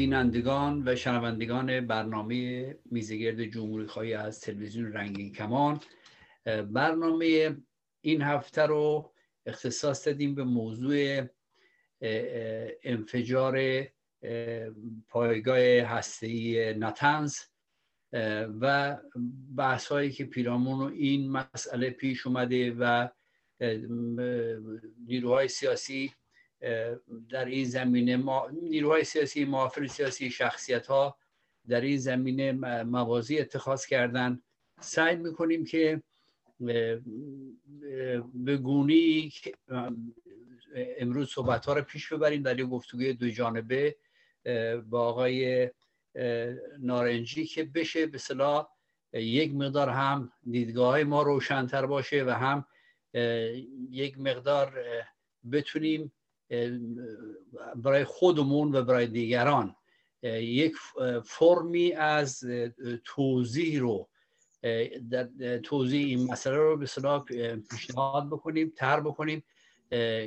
بینندگان و شنوندگان برنامه میزگرد جمهوری خواهی از تلویزیون رنگین کمان. برنامه این هفته رو اختصاص دادیم به موضوع انفجار پایگاه هسته‌ای نتنز و بحث هایی که پیرامون این مسئله پیش اومده و نیروهای سیاسی در این زمینه ما نیروهای سیاسی معافر سیاسی شخصیت ها در این زمینه موازی اتخاذ کردن. سعی می‌کنیم که به گونی امروز صحبت ها رو پیش ببریم در یک گفتگوی دو جانبه با آقای نارنجی که بشه به صلاح یک مقدار هم دیدگاه ما روشنتر باشه و هم یک مقدار بتونیم برای خودمون و برای دیگران. یک فرمی از توضیح رو در توضیح این مسئله رو به صلاح پیشنهاد بکنیم تر بکنیم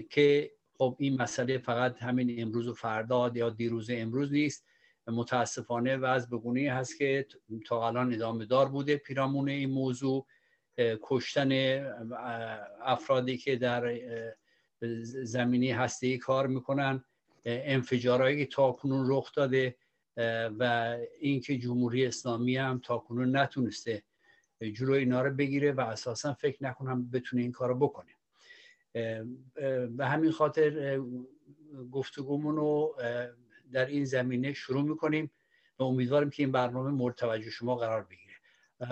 که خب این مسئله فقط همین امروز و فردا یا دیروز امروز نیست. متاسفانه وضع بگونی هست که تا الان ادامه دار بوده پیرامون این موضوع. کشتن افرادی که در زمینی هسته کار می‌کنن انفجارهایی که تاکنون رخ داده و اینکه جمهوری اسلامی هم تاکنون نتونسته جلوی اینا رو بگیره و اساسا فکر نکنم بتونه این کارو بکنه. به همین خاطر گفتگومون رو در این زمینه شروع می‌کنیم و امیدواریم که این برنامه مورد توجه شما قرار بگیره.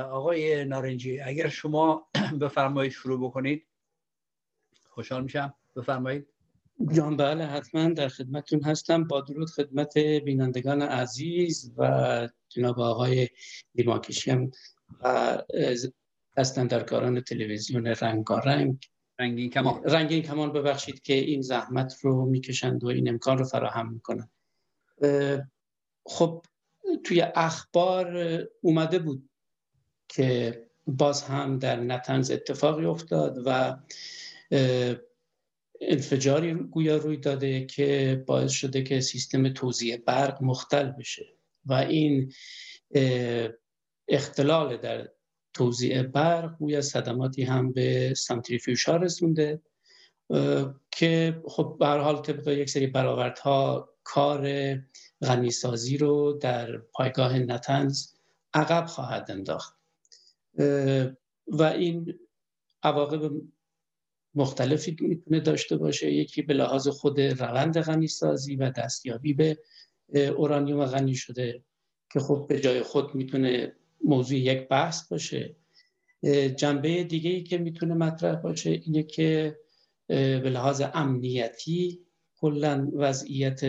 آقای نارنجی اگر شما بفرمایید شروع بکنید. خوشحال میشم. بفرمایید. جان بله حتما در خدمتتون هستم. با درود خدمت بینندگان عزیز و جناب آقای دیماکشی هم و کاران تلویزیون رنگارنگ. رنگین کمان. رنگین کمان ببخشید که این زحمت رو می‌کشند و این امکان رو فراهم می‌کنن خب توی اخبار اومده بود که باز هم در نتنز اتفاقی افتاد و انفجاری گویا روی داده که باعث شده که سیستم توزیع برق مختل بشه و این اختلال در توزیع برق گویا صدماتی هم به سانتریفیوژ ها رسونده که خب به حال طبق یک سری برآوردها کار غنیسازی رو در پایگاه نتنز عقب خواهد انداخت. و این عواقب مختلفی می‌تونه داشته باشه. یکی به لحاظ خود روند غنیسازی و دستیابی به اورانیوم غنی شده که خب به جای خود می‌تونه موضوع یک بحث باشه. جنبه دیگه ای که می‌تونه مطرح باشه اینه که به لحاظ امنیتی کلا وضعیت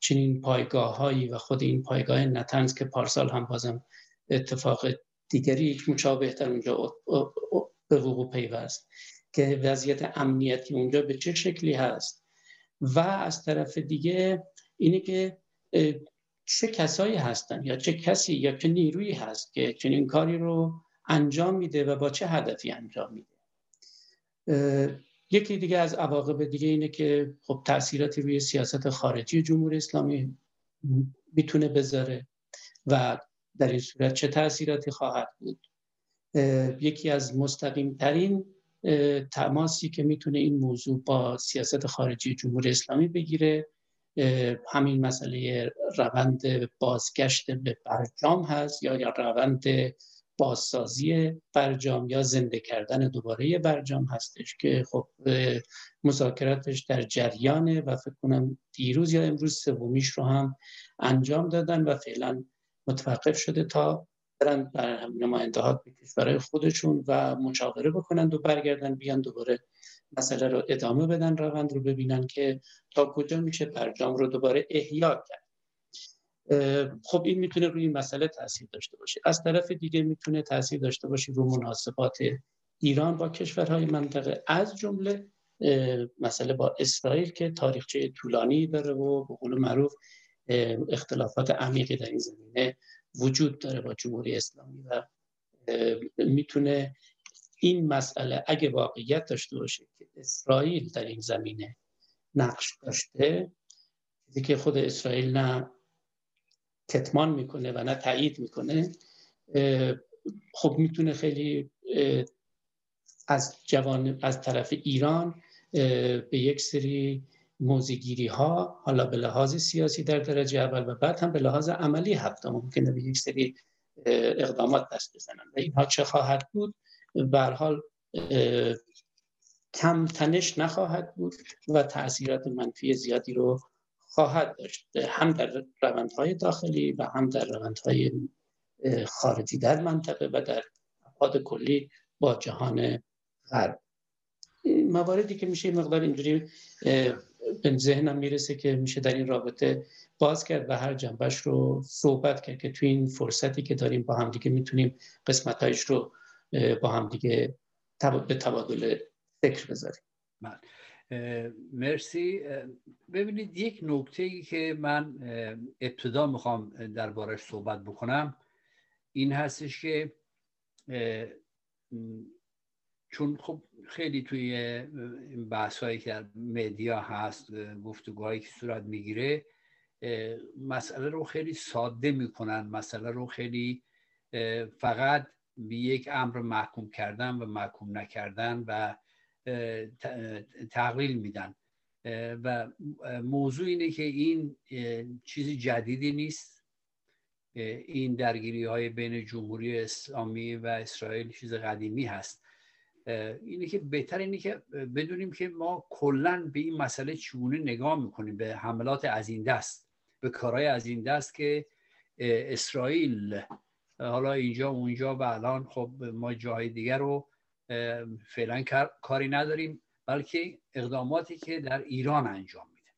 چنین پایگاه هایی و خود این پایگاه نتنز که پارسال هم بازم اتفاق دیگری یک مشابه در اونجا به وقوع پیوست. که وضعیت امنیتی اونجا به چه شکلی هست. و از طرف دیگه اینه که چه کسایی هستن یا چه کسی یا چه نیرویی هست که چنین کاری رو انجام میده و با چه هدفی انجام میده. یکی دیگه از عواقب دیگه اینه که خب تاثیراتی روی سیاست خارجی جمهوری اسلامی می‌تونه بذاره و در این صورت چه تاثیراتی خواهد بود. یکی از مستقیم ترین تماسی که می‌تونه این موضوع با سیاست خارجی جمهوری اسلامی بگیره. همین مسئله روند بازگشت به برجام هست یا یا روند بازسازی برجام یا زنده کردن دوباره برجام هستش که خب مذاکراتش در جریانه و فکر کنم دیروز یا امروز سومیش رو هم انجام دادن و فعلا متوقف شده تا برن بر نماینده ها به کشورهای خودشون و مشاوره بکنند و برگردن بیان دوباره مسئله رو ادامه بدن روند رو ببینن که تا کجا میشه برجام رو دوباره احیا کرد. خب این می‌تونه روی این مسئله تاثیر داشته باشه. از طرف دیگه می‌تونه تاثیر داشته باشه رو مناسبات ایران با کشورهای منطقه. از جمله مسئله با اسرائیل که تاریخچه طولانی داره و به قول معروف اختلافات عمیقی در این زمینه وجود داره با جمهوری اسلامی و می‌تونه این مسئله اگه واقعیت داشته باشه که اسرائیل در این زمینه نقش داشته چیزی که خود اسرائیل نه کتمان می‌کنه و نه تایید می‌کنه خب می‌تونه خیلی از جوان از طرف ایران به یک سری موزیگیری ها حالا به لحاظ سیاسی در درجه اول و بعد هم به لحاظ عملی حتی ممکنه به یک سری اقدامات دست بزنن. و اینها چه خواهد بود؟ به حال کم تنش نخواهد بود و تاثیرات منفی زیادی رو خواهد داشت. هم در روندهای داخلی و هم در روندهای خارجی در منطقه و در ابعاد کلی با جهان غرب. مواردی که میشه مقدار اینجوری به ذهنم می‌رسه که میشه در این رابطه باز کرد و هر جنبش رو صحبت کرد که توی این فرصتی که داریم با هم دیگه می‌تونیم قسمتهایش رو با هم دیگه به تبادل فکر بذاریم بله. مرسی ببینید یک نکته ای که من ابتدا می‌خوام دربارش صحبت بکنم این هستش که چون خب خیلی توی این بحث هایی که در مدیا هست گفتگوهایی که صورت می‌گیره مسئله رو خیلی ساده می‌کنن. مسئله رو خیلی فقط به یک امر محکوم کردن و محکوم نکردن و تقلیل میدن. و موضوع اینه که این چیزی جدیدی نیست. این درگیری های بین جمهوری اسلامی و اسرائیل چیز قدیمی هست. اینه که بهتر اینه که بدونیم که ما کلا به این مسئله چگونه نگاه می‌کنیم به حملات از این دست به کارهای از این دست که اسرائیل حالا اینجا اونجا و الان خب ما جای دیگر رو فعلا کاری نداریم بلکه اقداماتی که در ایران انجام میده.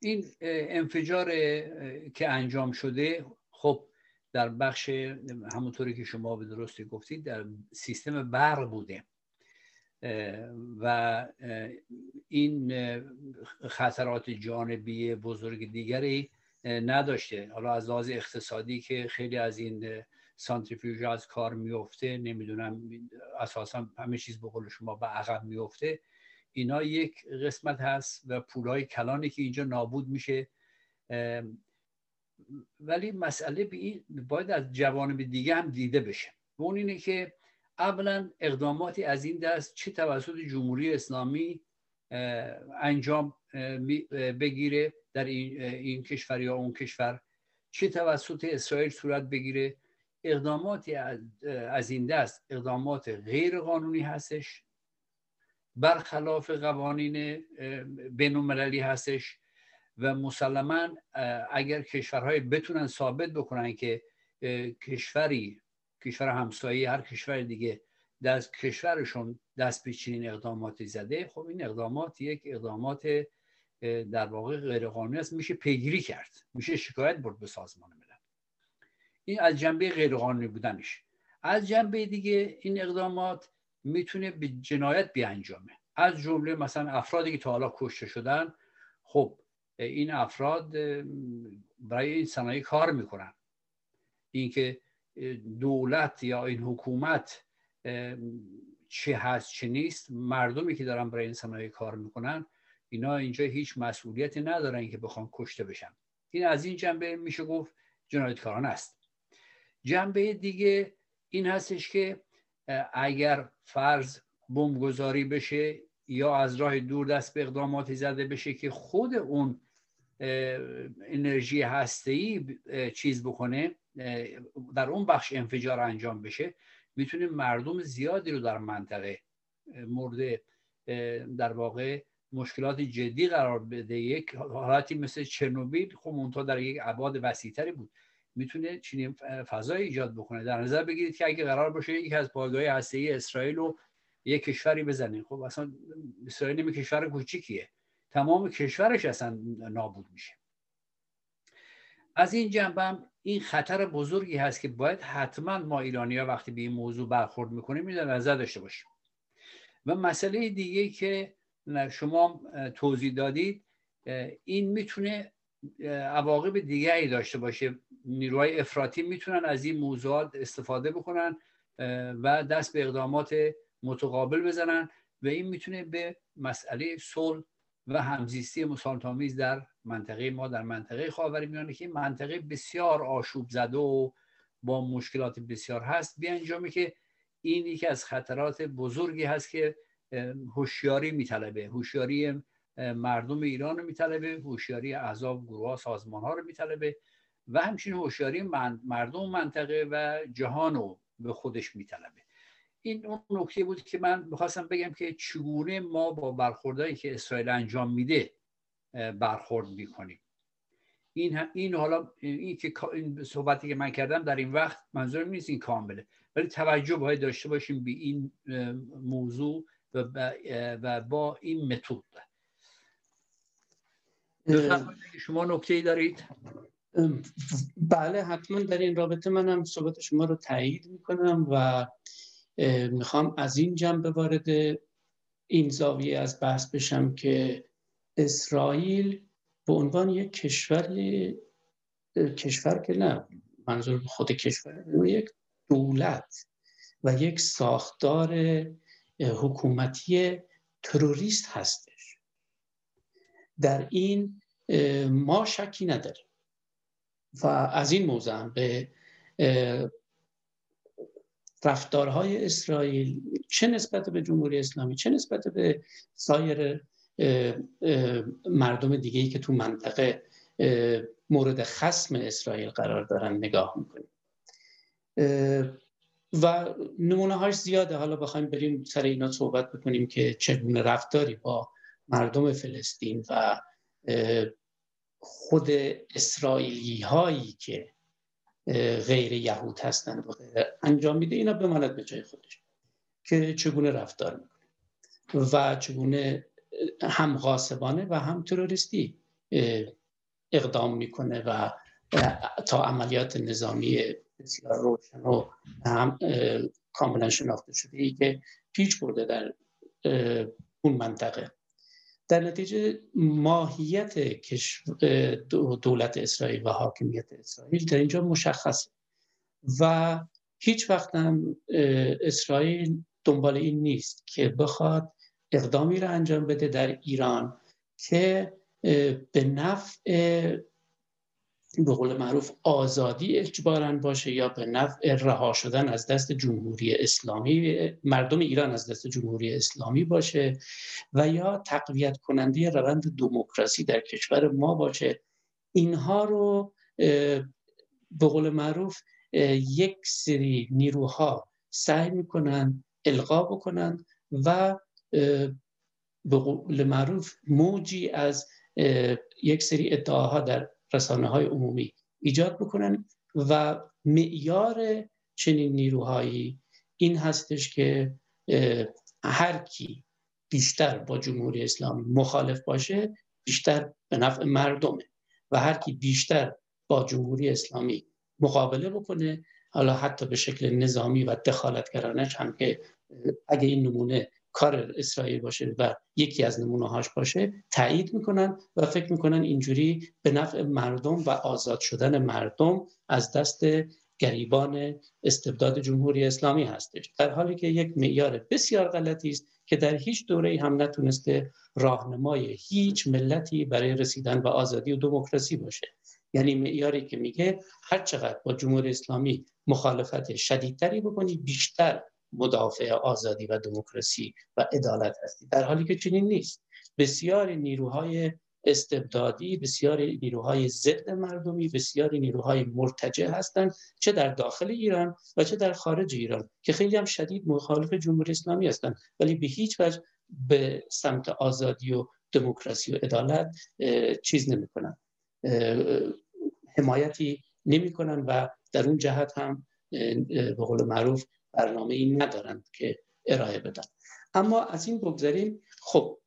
این انفجار که انجام شده خب در بخش همونطوری که شما به درستی گفتید در سیستم برق بوده. و این خطرات جانبی بزرگ دیگری نداشته. حالا از لحاظ اقتصادی که خیلی از این سانتریفیوژ از کار میفته نمی‌دونم اساسا همه چیز به قول شما به عقب میفته اینا یک قسمت هست و پولای کلانی که اینجا نابود میشه. ولی مسئله باید از جوانب دیگه هم دیده بشه. و اون اینه که اولا اقداماتی از این دست چه توسط جمهوری اسلامی انجام بگیره در این, این کشور یا اون کشور. چه توسط اسرائیل صورت بگیره. اقداماتی از این دست اقدامات غیر قانونی هستش. برخلاف قوانین بین هستش. و مسلما اگر کشورهای بتونن ثابت بکنن که کشوری کشور همسایه هر کشور دیگه دست کشورشون دست به چنین اقداماتی زده خب این اقدامات یک اقدامات در واقع غیر قانونی است. میشه پیگیری کرد میشه شکایت برد به سازمان ملل. این از جنبه غیر قانونی بودنش. از جنبه دیگه این اقدامات می‌تونه به جنایت بیانجامه. از جمله مثلا افرادی که تا حالا کشته شدن خب این افراد برای این صنایع کار می‌کنن. اینکه دولت یا این حکومت چه هست چه نیست مردمی که دارن برای این صنایع کار می‌کنن اینا اینجا هیچ مسئولیتی ندارن که بخوان کشته بشن. این از این جنبه میشه گفت جنایتکاران است. جنبه دیگه این هستش که اگر فرض بمبگذاری بشه یا از راه دور دست به اقداماتی زده بشه که خود اون انرژی هسته‌ای چیز بکنه در اون بخش انفجار انجام بشه می‌تونه مردم زیادی رو در منطقه مورد در واقع مشکلات جدی قرار بده. یک حالتی مثل چرنوبیل خب اونتا در یک ابعاد وسیعتری بود. می‌تونه چنین فضای ایجاد بکنه. در نظر بگیرید که اگه قرار باشه یکی از پایگاه هسته‌ای اسرائیل رو یک کشوری بزنه. خب اصلا اسرائیل نمی کشور کوچیکیه. تمام کشورش اصلا نابود میشه. از این جنبه این خطر بزرگی هست که باید حتما ما ایرانی ها وقتی به این موضوع برخورد می‌کنیم این نظر داشته باشیم و مسئله دیگه که شما توضیح دادید این می‌تونه عواقب دیگری داشته باشه. نیروهای افراطی می‌تونن از این موضوعات استفاده بکنن و دست به اقدامات متقابل بزنن و این می‌تونه به مسئله صلح و همزیستی مسالمت‌آمیز در منطقه ما در منطقه خاورمیانه که این منطقه بسیار آشوب زده و با مشکلات بسیار هست بیانجامه که این یکی از خطرات بزرگی هست که هوشیاری میطلبه. هوشیاری مردم ایران رو میطلبه هوشیاری احزاب گروه ها سازمان ها رو میطلبه و همچنین هوشیاری مردم منطقه و جهان رو به خودش میطلبه. این اون نکته بود که من می‌خواستم بگم که چگونه ما با برخوردهایی که اسرائیل انجام میده برخورد می‌کنیم. این این حالا این که این صحبتی که من کردم در این وقت منظورم نیست این کامله ولی توجه باید داشته باشیم به این موضوع و, و با این متد. شما نکته ای دارید بله حتما در این رابطه منم صحبت شما رو تایید می‌کنم و می‌خوام از این جنبه وارد این زاویه از بحث بشم که اسرائیل به عنوان یک کشور کشور که نه منظور خود کشور یک دولت و یک ساختار حکومتی تروریست هستش. در این ما شکی نداریم. و از این موضوع به رفتارهای اسرائیل چه نسبت به جمهوری اسلامی چه نسبت به سایر مردم دیگهی که تو منطقه مورد خسم اسرائیل قرار دارن نگاه می‌کنیم. و نمونه هاش زیاده. حالا بخوایم بریم سر اینا صحبت بکنیم که چگونه رفتاری با مردم فلسطین و خود اسرائیلی هایی که غیر یهود هستند و انجام میده اینا بماند به جای خودش که چگونه رفتار می‌کنه و چگونه هم غاصبانه و هم تروریستی اقدام می‌کنه و تا عملیات نظامی بسیار روشن و هم کاملا شناخته شده ای که پیچ برده در اون منطقه. در نتیجه ماهیت دولت اسرائیل و حاکمیت اسرائیل در اینجا مشخصه و هیچ وقت هم اسرائیل دنبال این نیست که بخواد اقدامی را انجام بده در ایران که به نفع به قول معروف آزادی اجبارا باشه یا به نفع رها شدن از دست جمهوری اسلامی. مردم ایران از دست جمهوری اسلامی باشه و یا تقویت کننده روند دموکراسی در کشور ما باشه. اینها رو به قول معروف یک سری نیروها سعی می‌کنن القا بکنن و به قول معروف موجی از یک سری ادعاها در رسانه های عمومی ایجاد بکنن و معیار چنین نیروهایی این هستش که هر کی بیشتر با جمهوری اسلامی مخالف باشه بیشتر به نفع مردمه و هر کی بیشتر با جمهوری اسلامی مقابله بکنه حالا حتی به شکل نظامی و دخالتگرانش هم که اگه این نمونه کار اسرائیل باشه و یکی از نمونه هاش باشه تایید می‌کنن و فکر می‌کنن اینجوری به نفع مردم و آزاد شدن مردم از دست گریبان استبداد جمهوری اسلامی هستش. در حالی که یک معیار بسیار غلطی است که در هیچ دوره هم نتونسته راهنمای هیچ ملتی برای رسیدن به آزادی و دموکراسی باشه. یعنی معیاری که میگه هر چقدر با جمهوری اسلامی مخالفت شدیدتری بکنی بیشتر مدافع آزادی و دموکراسی و عدالت هستی. در حالی که چنین نیست. بسیاری نیروهای استبدادی بسیاری نیروهای ضد مردمی بسیاری نیروهای مرتجع هستند چه در داخل ایران و چه در خارج ایران که خیلی هم شدید مخالف جمهوری اسلامی هستند. ولی به هیچ وجه به سمت آزادی و دموکراسی و عدالت چیز نمی‌کنن حمایتی نمی‌کنن و در اون جهت هم به قول معروف برنامه این ندارند که ارائه بدن. اما از این بگذاریم خب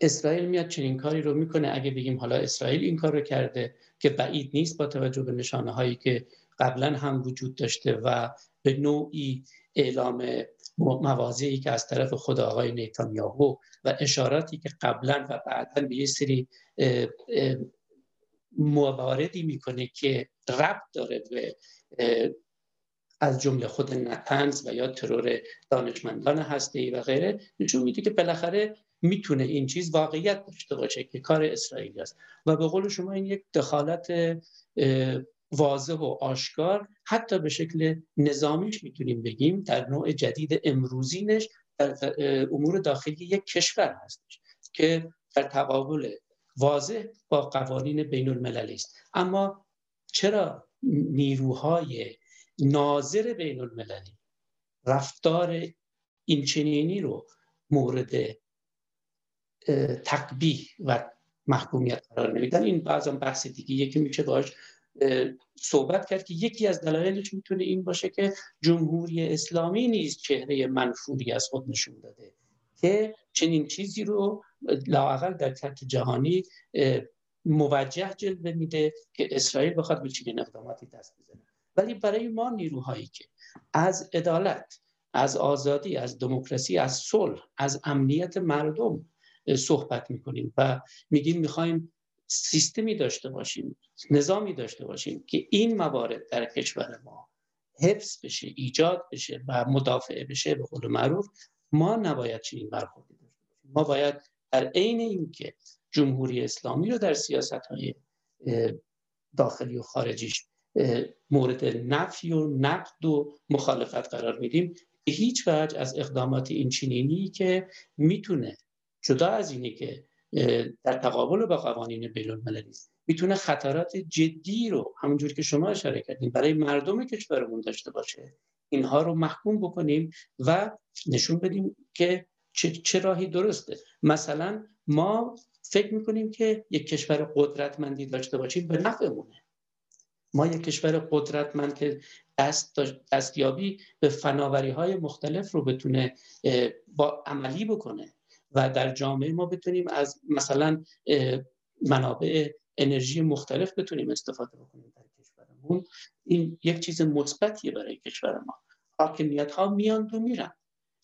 اسرائیل میاد چنین کاری رو می‌کنه. اگه بگیم حالا اسرائیل این کار رو کرده که بعید نیست با توجه به نشانه هایی که قبلا هم وجود داشته و به نوعی اعلام موازی که از طرف خود آقای نیتانیاهو و اشاراتی که قبلا و بعدا به یه سری مواردی می‌کنه که ربط داره به از جمله خود نتنز و یا ترور دانشمندان هسته و غیره نشون میده که بالاخره می‌تونه این چیز واقعیت داشته باشه که کار اسرائیلی است. و به قول شما این یک دخالت واضح و آشکار حتی به شکل نظامیش می‌تونیم بگیم در نوع جدید امروزینش در امور داخلی یک کشور هستش که در تقابل واضح با قوانین بین المللی است. اما چرا نیروهای ناظر بین المللی رفتار اینچنینی رو مورد تقبیح و محکومیت قرار نمیدن. این بعضا بحث دیگه یکی میشه باش صحبت کرد که یکی از دلایلش می‌تونه این باشه که جمهوری اسلامی نیز چهره منفوری از خود نشون داده که چنین چیزی رو لاقل در سطح جهانی موجه جلوه میده که اسرائیل بخواد به چنین اقداماتی دست بزنه. ولی برای ما نیروهایی که از عدالت از آزادی از دموکراسی از صلح از امنیت مردم صحبت می‌کنیم و میگیم می‌خوایم سیستمی داشته باشیم نظامی داشته باشیم که این موارد در کشور ما حفظ بشه ایجاد بشه و مدافع بشه به قول معروف ما نباید چنین برخوردی داشته باشیم. ما باید در عین اینکه جمهوری اسلامی رو در سیاست های داخلی و خارجیش مورد نفی و نقد و مخالفت قرار میدیم. هیچ وجه از اقدامات این چینینی که می‌تونه جدا از اینه که در تقابل با قوانین بین المللی می‌تونه خطرات جدی رو همونجور که شما اشاره کردیم برای مردم کشورمون داشته باشه. اینها رو محکوم بکنیم و نشون بدیم که چه, چه راهی درسته. مثلا ما فکر می‌کنیم که یک کشور قدرتمندی داشته باشیم به نفعمونه. ما یک کشور قدرتمند که دست دستیابی به فناوری های مختلف رو بتونه با عملی بکنه و در جامعه ما بتونیم از مثلا منابع انرژی مختلف بتونیم استفاده بکنیم در کشورمون. این یک چیز مثبتیه برای کشور ما. حاکمیت ها میان و میرن.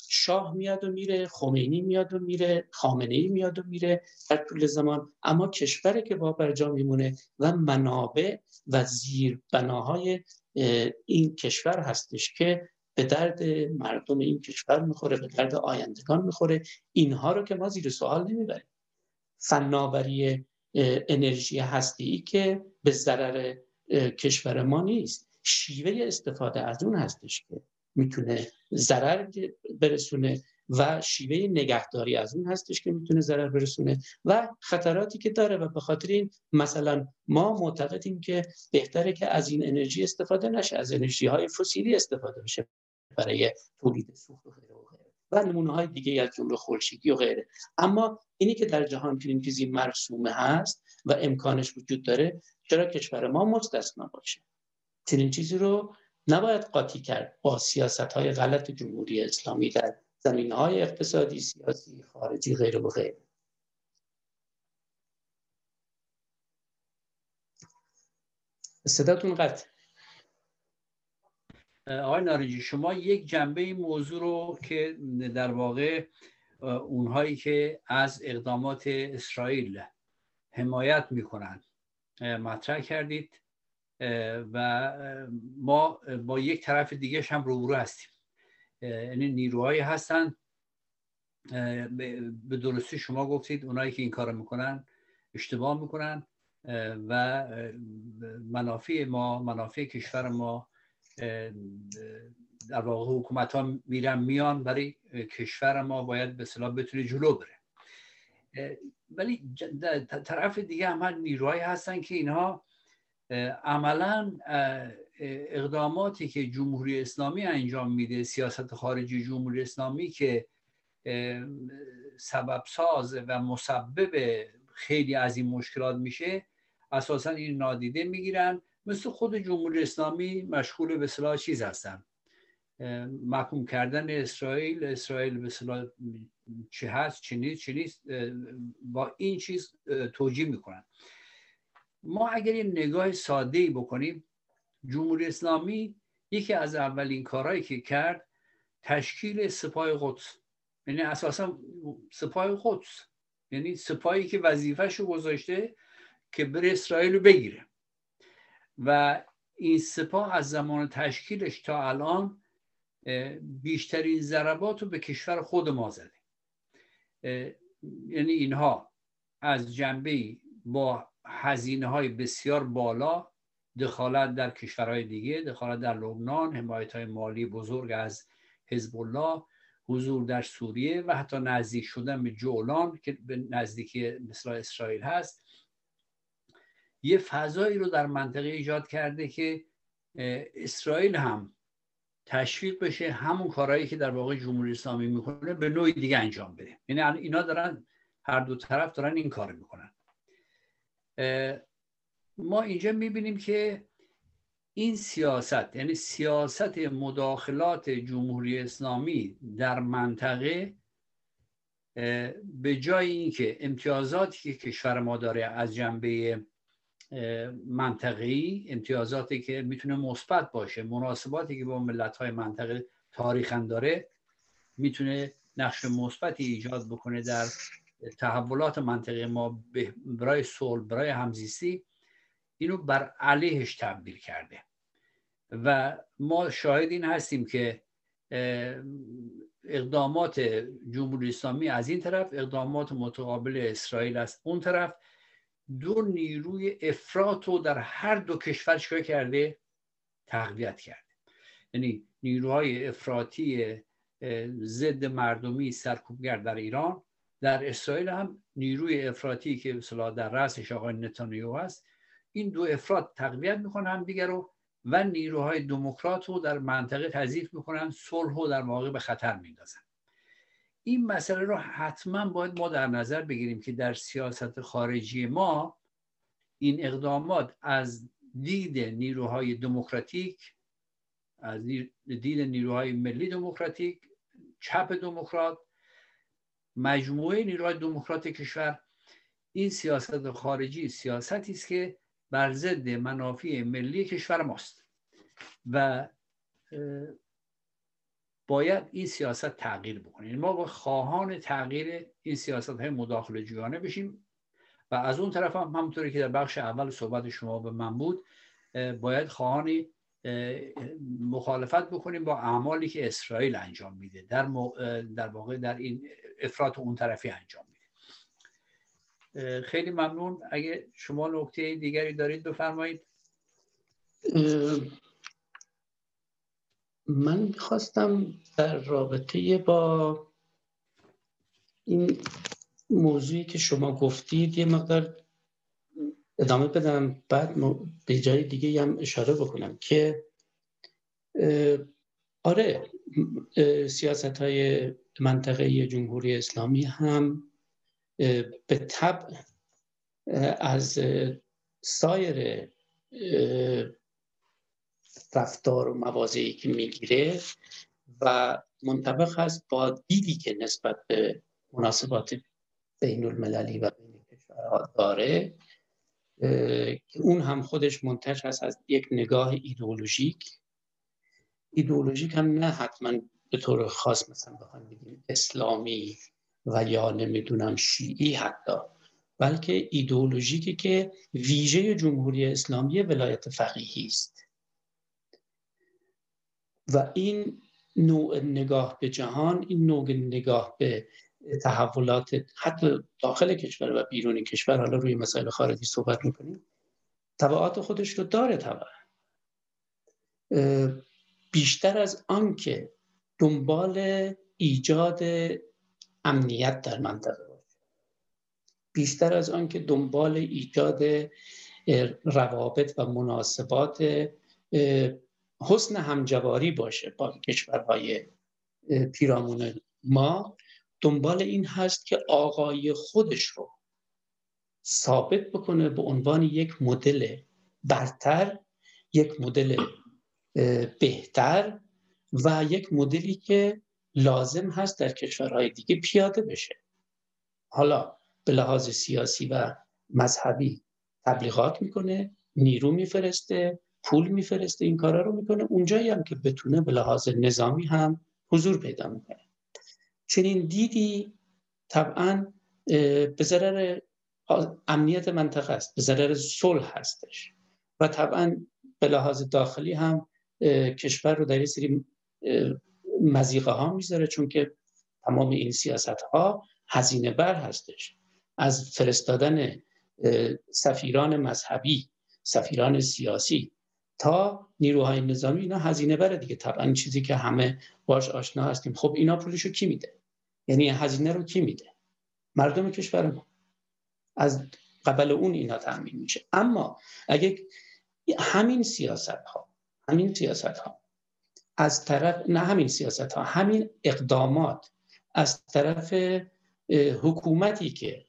شاه میاد و میره خمینی میاد و میره خامنه ای میاد و میره در طول زمان. اما کشوری که با برجا میمونه و منابع و زیر بناهای این کشور هستش که به درد مردم این کشور می‌خوره به درد آیندگان می‌خوره. اینها رو که ما زیر سوال نمی‌بریم. فناوری انرژی هستی که به ضرر کشور ما نیست. شیوه استفاده از اون هستش که می‌تونه ضرر برسونه و شیوه نگهداری از اون هستش که می‌تونه ضرر برسونه و خطراتی که داره و به خاطر این مثلا ما معتقدیم که بهتره که از این انرژی استفاده نشه از انرژی های فسیلی استفاده بشه برای تولید سوخت و غیره و نمونه های دیگه از جمله خورشیدی و غیره. اما اینی که در جهان چنین چیزی مرسومه هست و امکانش وجود داره چرا کشور ما مستثنا باشه؟ چنین چیزی رو نباید قاطی کرد با سیاست های غلط جمهوری اسلامی در زمین های اقتصادی سیاسی خارجی غیره و غیره صداتون قطع. آقای نارنجی شما یک جنبه این موضوع رو که در واقع اونهایی که از اقدامات اسرائیل حمایت می‌کنند مطرح کردید. و ما با یک طرف دیگه هم روبرو هستیم. یعنی نیروهایی هستن. به درستی شما گفتید اونایی که این کار می‌کنن اشتباه می‌کنن. و منافع ما منافع کشور ما در واقع حکومت ها میرن میان برای کشور ما باید به صلاح بتونه جلو بره. ولی طرف دیگه هم نیروهایی هستن که اینها عملا اقداماتی که جمهوری اسلامی انجام میده سیاست خارجی جمهوری اسلامی که سبب ساز و مسبب خیلی از این مشکلات میشه اساسا این نادیده می‌گیرن. مثل خود جمهوری اسلامی مشغول به صلاح چیز هستن. محکوم کردن اسرائیل اسرائیل به صلاح چه هست چه نیست چه نیست با این چیز توجیه می‌کنن. ما اگر یه نگاه ساده ای بکنیم جمهوری اسلامی یکی از اولین کارهایی که کرد تشکیل سپاه قدس. یعنی اساسا سپاه قدس. یعنی سپاهی که وظیفهش رو گذاشته که بره اسرائیل رو بگیره. و این سپاه از زمان تشکیلش تا الان بیشترین ضربات رو به کشور خود ما زده. یعنی اینها از جنبه با هزینه های بسیار بالا دخالت در کشورهای دیگه دخالت در لبنان حمایت های مالی بزرگ از حزب الله حضور در سوریه و حتی نزدیک شدن به جولان که به نزدیکی مثل اسرائیل هست. یه فضایی رو در منطقه ایجاد کرده که اسرائیل هم تشویق بشه همون کارهایی که در واقع جمهوری اسلامی می‌کنه به نوعی دیگه انجام بده. یعنی اینا دارن هر دو طرف دارن این کار می‌کنن. ما اینجا می‌بینیم که این سیاست یعنی سیاست مداخلات جمهوری اسلامی در منطقه به جای اینکه امتیازاتی که کشور ما داره از جنبه منطقی امتیازاتی که می‌تونه مثبت باشه مناسباتی که با ملت های منطقه تاریخا داره می‌تونه نقش مثبتی ایجاد بکنه در تحولات منطقه ما برای صلح برای همزیستی اینو بر علیهش تبدیل کرده. و ما شاهد این هستیم که اقدامات جمهوری اسلامی از این طرف اقدامات متقابل اسرائیل از اون طرف. دو نیروی افراط رو در هر دو کشور چکار کرده؟ تقویت کرده. یعنی نیروهای افراطی ضد مردمی سرکوبگر در ایران در اسرائیل هم نیروی افراطی که مثلا در رأسش آقای نتانیاهو هست این دو افراد تقویت می‌کنن هم دیگر رو و نیروهای دموکرات رو در منطقه تضیف می‌کنن صلح رو در واقع به خطر میندازن. این مسئله رو حتما باید ما در نظر بگیریم که در سیاست خارجی ما این اقدامات از دید نیروهای دموکراتیک از دید نیروهای ملی دموکراتیک چپ دموکرات مجموعه نیروهای دموکرات کشور این سیاست خارجی سیاستی است که بر ضد منافع ملی کشور ماست و باید این سیاست تغییر بکنه. یعنی ما با خواهان تغییر این سیاست های مداخله جویانه بشیم و از اون طرف هم همونطوری که در بخش اول صحبت شما به من بود باید خواهانی مخالفت بکنیم با اعمالی که اسرائیل انجام میده. در, در واقع در این افراط اون طرفی انجام میده. خیلی ممنون. اگه شما نکته دیگری دارید بفرمایید. من خواستم در رابطه با این موضوعی که شما گفتید یه مقدار ادامه بدم بعد به جای دیگه هم اشاره بکنم که آره سیاست های منطقه جمهوری اسلامی هم به طبع از سایر رفتار و موازهی که می‌گیره و منطبق هست با دیدی که نسبت به مناسبات بین المللی و بین کشورها داره که اون هم خودش منتج هست از یک نگاه ایدئولوژیک. ایدئولوژیک هم نه حتما به طور خاص مثلا بخوایم بگیم اسلامی و یا نمی‌دونم شیعی حتی بلکه ایدئولوژیکی که ویژه جمهوری اسلامی ولایت فقیهی است. و این نوع نگاه به جهان این نوع نگاه به تحولات حتی داخل کشور و بیرون کشور حالا روی مسائل خارجی صحبت می‌کنیم طبعات خودش رو داره طبعا. بیشتر از آنکه دنبال ایجاد امنیت در منطقه باشه. بیشتر از آنکه دنبال ایجاد روابط و مناسبات حسن همجواری باشه با کشورهای پیرامون ما. دنبال این هست که آقای خودش رو ثابت بکنه به عنوان یک مدل برتر یک مدل بهتر و یک مدلی که لازم هست در کشورهای دیگه پیاده بشه. حالا به لحاظ سیاسی و مذهبی تبلیغات می‌کنه نیرو میفرسته پول میفرسته این کارا رو می‌کنه. اونجایی هم که بتونه به لحاظ نظامی هم حضور پیدا می‌کنه. چنین دیدی طبعا به ضرر امنیت منطقه است به ضرر صلح هستش. و طبعا به لحاظ داخلی هم کشور رو در این سری مزیقه ها می‌ذاره چون که تمام این سیاست ها هزینه بر هستش. از فرستادن سفیران مذهبی سفیران سیاسی تا نیروهای نظامی اینا هزینه بره دیگه. طبعا چیزی که همه باش آشنا هستیم. خب اینا پولشو کی میده؟ یعنی هزینه رو کی میده؟ مردم کشور ما. از قبل اون اینا تامین میشه. اما اگه همین سیاست ها همین سیاست ها از طرف نه همین سیاست ها همین اقدامات از طرف حکومتی که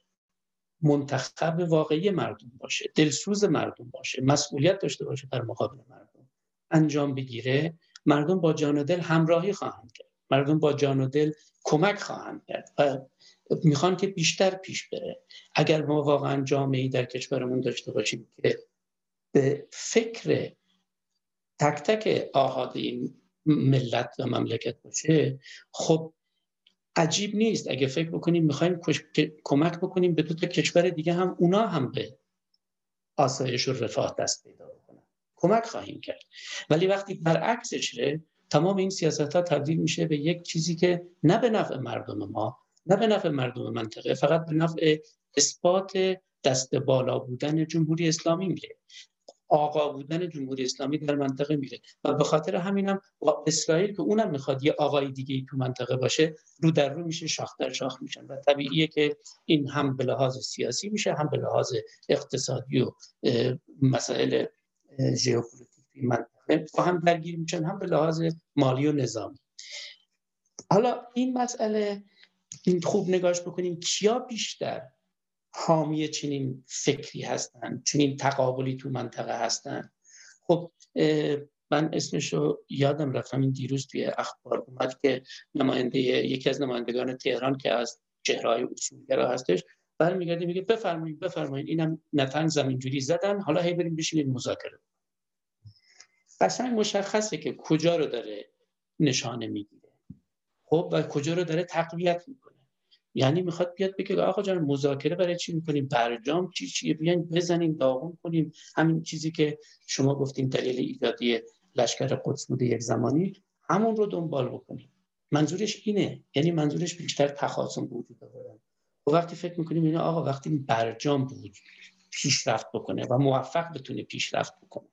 منتخب واقعی مردم باشه دلسوز مردم باشه مسئولیت داشته باشه در مقابل مردم انجام بگیره مردم با جان و دل همراهی خواهند کرد. مردم با جان و دل کمک خواهند کرد و می‌خوان که بیشتر پیش بره. اگر ما واقعا جامعه در کشورمون داشته باشیم که به فکر تک تک آهاد این ملت و مملکت باشه خب عجیب نیست. اگه فکر بکنیم می‌خوایم کمک بکنیم به دو تا کشور دیگه هم اونا هم به آسایش و رفاه دست پیدا بکنن. کمک خواهیم کرد. ولی وقتی برعکسش تمام این سیاست ها تبدیل میشه به یک چیزی که نه به نفع مردم ما نه به نفع مردم منطقه فقط به نفع اثبات دست بالا بودن جمهوری اسلامی میره آقا بودن جمهوری اسلامی در منطقه میره. و به خاطر همینم با اسرائیل که اونم می‌خواد یه آقای دیگه تو منطقه باشه رو در رو میشه شاخ در شاخ میشن. و طبیعیه که این هم به لحاظ سیاسی میشه هم به لحاظ اقتصادی و مسائل ژئوپلیتیکی منطقه با هم درگیر میشن هم به لحاظ مالی و نظامی. حالا این مسئله این خوب نگاش بکنیم کیا بیشتر حامی چنین فکری هستن چنین تقابلی تو منطقه هستن. خب من اسمش رو یادم رفتم این دیروز توی اخبار اومد که نماینده یکی از نمایندگان تهران که از چهرهای اصولگرا هستش برمیگرده میگه بفرمایید بفرمایید. اینم نتنگ زمینجوری زدن. حالا هی بریم بشینید مذاکره قشنگ مشخصه که کجا رو داره نشانه می‌گیره. خب و کجا رو داره تقویت می‌کنه. یعنی می‌خواد بیاد بگه آقا جان مذاکره برای چی می‌کنیم؟ برجام چی چیه؟ بیاین بزنیم داغون کنیم. همین چیزی که شما گفتیم دلیل ایجادی لشکر قدس بوده یک زمانی همون رو دنبال بکنیم. منظورش اینه. یعنی منظورش بیشتر تخاصم وجود داره و وقتی فکر می‌کنیم اینه آقا وقتی برجام بود پیشرفت بکنه و موفق بتونه پیشرفت بکنه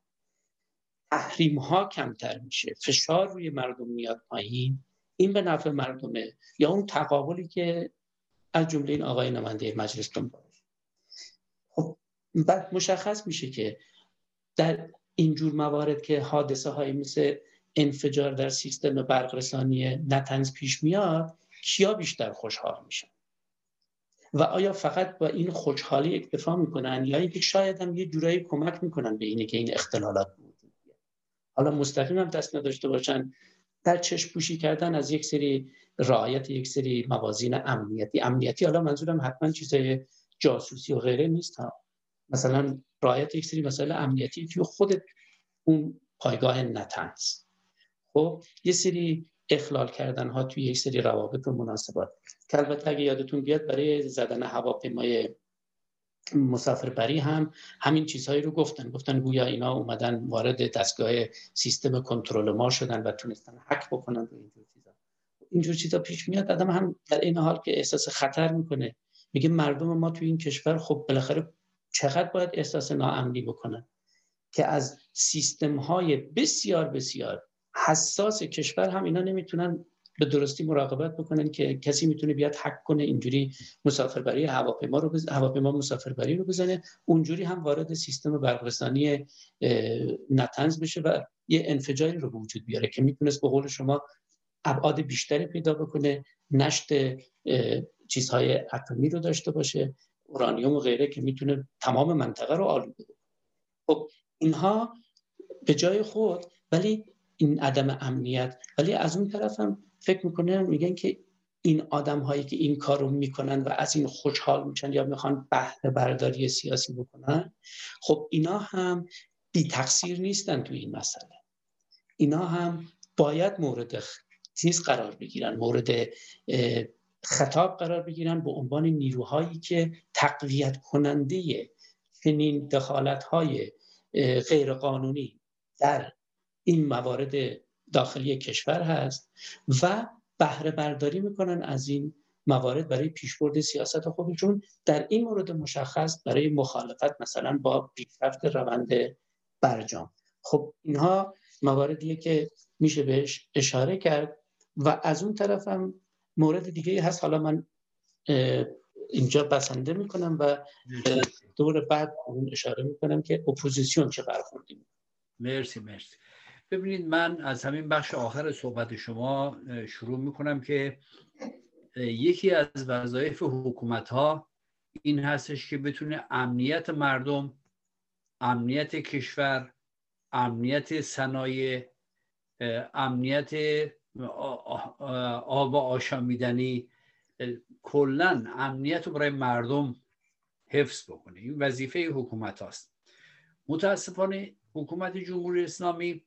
تحریم ها کمتر میشه. فشار روی مردم میاد پایین. این به نفع مردمه. یا اون تقابلی که از جمله این آقای نماینده مجلس دنبالش خب بعد مشخص میشه که در اینجور موارد که حادثه های مثل انفجار در سیستم برق رسانی نتنز پیش میاد کیا بیشتر خوشحال میشن؟ و آیا فقط با این خوشحالی اکتفا می‌کنن یا اینکه شاید هم یه جورایی کمک می‌کنن به اینه که این اختلالات وجود حالا مستقیم هم دست نداشته باشن در چشم پوشی کردن از یک سری رعایت یک سری موازین امنیتی. امنیتی حالا منظورم حتما چیزای جاسوسی و غیره نیست ها. مثلا رعایت یک سری مسائل امنیتی توی خود اون پایگاه نتنز خب یه سری اخلال کردن ها توی یک سری روابط و مناسبات. که البته اگه یادتون بیاد برای زدن هواپیمای مسافربری هم همین چیزهایی رو گفتن. گفتن گویا اینا اومدن وارد دستگاه سیستم کنترل ما شدن و تونستن حک بکنن رو اینجور چیزا. اینجور چیزا پیش میاد آدم هم در این حال که احساس خطر می‌کنه. میگه مردم ما توی این کشور خب بالاخره چقدر باید احساس ناامنی بکنن که از سیستم های بسیار بسیار حساس کشور هم اینا نمی‌تونن به درستی مراقبت بکنن که کسی می‌تونه بیاد حک کنه اینجوری مسافربری هواپیما رو بز... هواپیما مسافربری رو بزنه اونجوری هم وارد سیستم برقرسانی نتنز بشه و یه انفجاری رو به وجود بیاره که می‌تونست به قول شما ابعاد بیشتری پیدا بکنه نشت چیزهای اتمی رو داشته باشه اورانیوم و غیره که می‌تونه تمام منطقه رو آلوده کنه خب اینها به جای خود ولی این عدم امنیت ولی از اون طرف هم فکر می‌کنه میگن که این آدم هایی که این کار رو می‌کنن و از این خوشحال میشن یا می‌خوان بهره برداری سیاسی بکنن خب اینا هم بی تقصیر نیستن توی این مسئله. اینا هم باید مورد چیز قرار بگیرن مورد خطاب قرار بگیرن به عنوان نیروهایی که تقویت کننده چنین دخالت های غیرقانونی در این موارد داخلی کشور هست و بهره برداری می‌کنن از این موارد برای پیشبرد سیاست خودشون. در این مورد مشخص برای مخالفت مثلا با پیشرفت روند برجام. خب اینها مواردیه که میشه بهش اشاره کرد. و از اون طرف هم مورد دیگه هست. حالا من اینجا بسنده می‌کنم و دور بعد اون اشاره می‌کنم که اپوزیسیون چه برخوردی مرسی مرسی. ببینید من از همین بخش آخر صحبت شما شروع می‌کنم که یکی از وظایف حکومت ها این هستش که بتونه امنیت مردم امنیت کشور امنیت صنایع امنیت آب آشامیدنی کلا امنیت رو برای مردم حفظ بکنه. این وظیفه حکومت هاست. متاسفانه حکومت جمهوری اسلامی